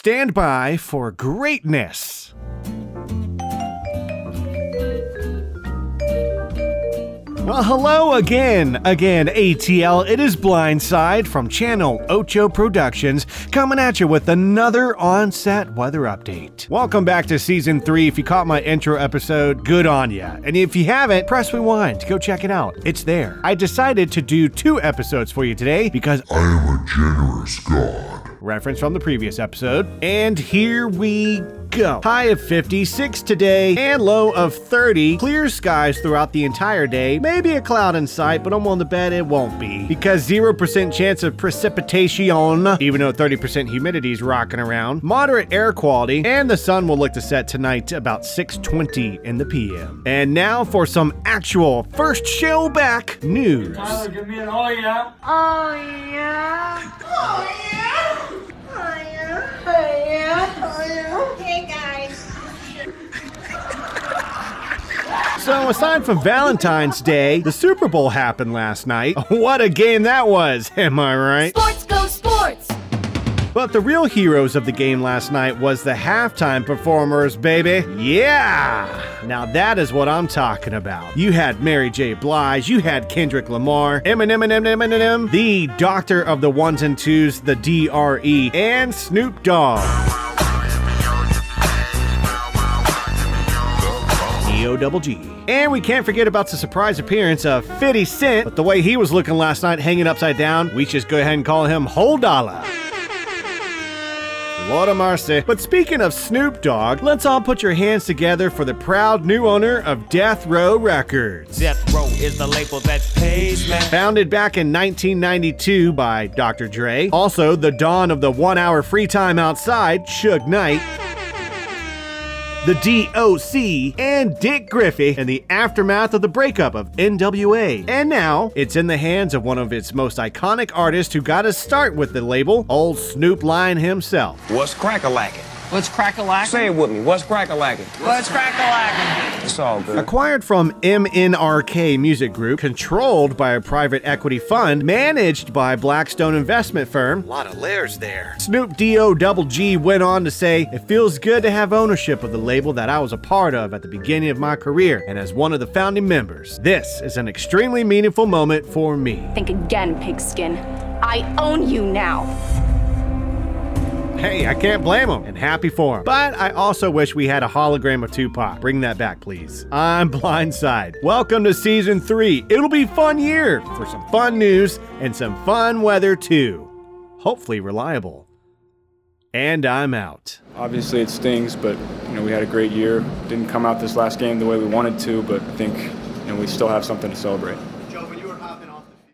stand by for greatness. Well, hello again, again, ATL. It is Blindside from Channel Ocho Productions coming at you with another on set weather update. Welcome back to season three. If you caught my intro episode, good on ya. And if you haven't, press rewind. Go check it out. It's there. I decided to do two episodes for you today because I am a generous god. Reference from the previous episode. And here we go. High of 56 today and low of 30. Clear skies throughout the entire day. Maybe a cloud in sight, but I'm on the bet it won't be. Because 0% chance of precipitation, even though 30% humidity is rocking around. Moderate air quality, and the sun will look to set tonight about 6:20 in the PM. And now for some actual first show back news. Tyler, give me an oh yeah. Oh yeah. Oh yeah. So, aside from Valentine's Day, the Super Bowl happened last night. What a game that was, am I right? Sports go sports! But the real heroes of the game last night was the halftime performers, baby. Yeah! Now that is what I'm talking about. You had Mary J. Blige, you had Kendrick Lamar, Eminem, Eminem, Eminem, the Doctor of the Ones and Twos, the DRE, and Snoop Dogg. D-O double G. And we can't forget about the surprise appearance of 50 Cent, but the way he was looking last night hanging upside down, we just go ahead and call him Whole Dollar. Lord of mercy. But speaking of Snoop Dogg, let's all put your hands together for the proud new owner of Death Row Records. Death Row is the label that pays me. Founded back in 1992 by Dr. Dre, also the dawn of the one hour free time outside, Suge Knight, the DOC, and Dick Griffey in the aftermath of the breakup of NWA. And now, it's in the hands of one of its most iconic artists who got his start with the label, old Snoop Lion himself. What's crack-a-lacking? What's crack-a-lack? Say it with me. What's crack-a-lacking? What's crack-a-lack? It's all good. Acquired from MNRK Music Group, controlled by a private equity fund, managed by Blackstone investment firm. A lot of layers there. Snoop D-O double G went on to say, It feels good to have ownership of the label that I was a part of at the beginning of my career and as one of the founding members. This is an extremely meaningful moment for me. Think again, pigskin. I own you now. Hey, I can't blame him, and happy for him. But I also wish we had a hologram of Tupac. Bring that back, please. I'm Blindside. Welcome to season three. It'll be fun year for some fun news and some fun weather too. Hopefully reliable. And I'm out. Obviously, it stings, but you know we had a great year. Didn't come out this last game the way we wanted to, but I think you know we still have something to celebrate.